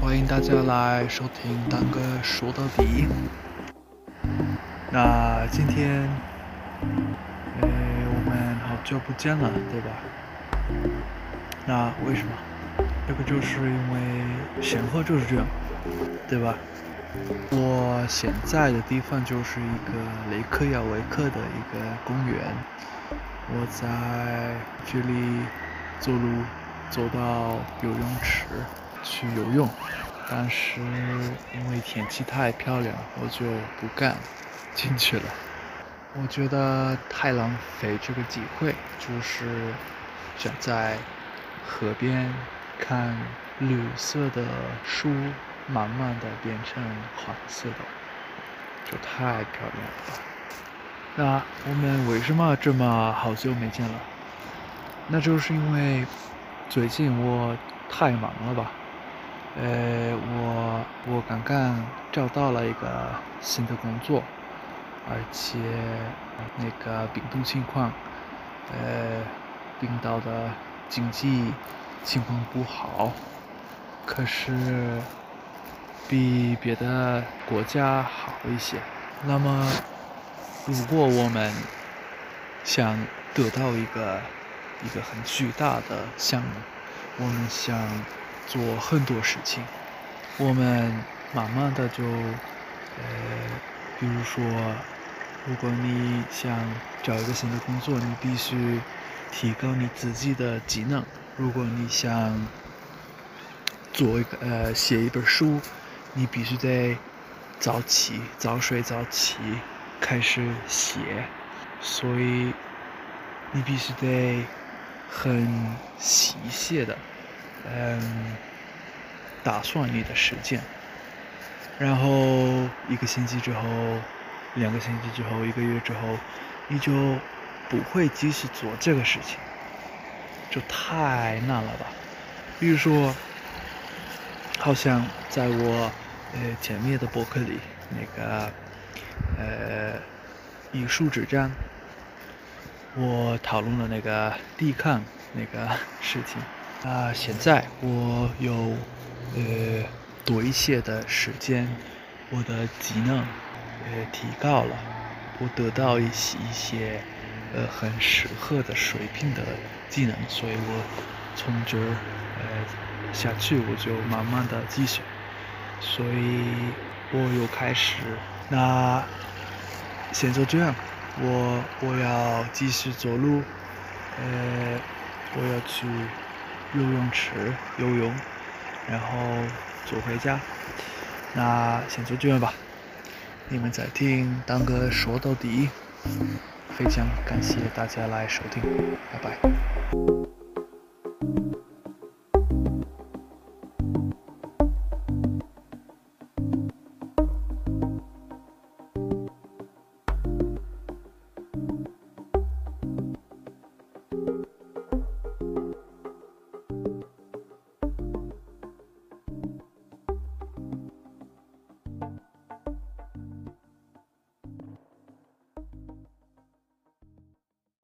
欢迎大家来收听丹哥说到底。那今天，呃，我们好久不见了，对吧？那为什么？这个就是因为闲话就是这样，对吧？我现在的地方就是一个雷克雅维克的一个公园，我在这里走路走到游泳池去游泳，但是因为天气太漂亮，我就不敢进去了。我觉得太浪费这个机会，就是想在河边看绿色的树。慢慢的变成黄色的，就太漂亮了。那我们为什么这么好久没见了？那就是因为最近我太忙了吧？呃，我我刚刚找到了一个新的工作，而且那个病毒情况，呃，冰岛的经济情况不好，可是。比别的国家好一些。那么，如果我们想得到一个一个很巨大的项目，我们想做很多事情，我们慢慢的就，呃，比如说，如果你想找一个新的工作，你必须提高你自己的技能。如果你想做一个呃写一本书。你必须得早起、早睡、早起开始写，所以你必须得很细细的，嗯，打算你的时间。然后一个星期之后，两个星期之后，一个月之后，你就不会继续做这个事情，就太难了吧？比如说，好像在我。呃，前面的博客里那个呃艺术之战，我讨论了那个抵抗那个事情啊。现在我有呃多一些的时间，我的技能呃提高了，我得到一些一些呃很适合的水平的技能，所以我从这呃下去，我就慢慢的继续。所以我又开始，那现在这样，我我要继续走路，呃，我要去游泳池游泳，然后走回家。那先就这样吧，你们在听当哥说到底，非常感谢大家来收听，拜拜。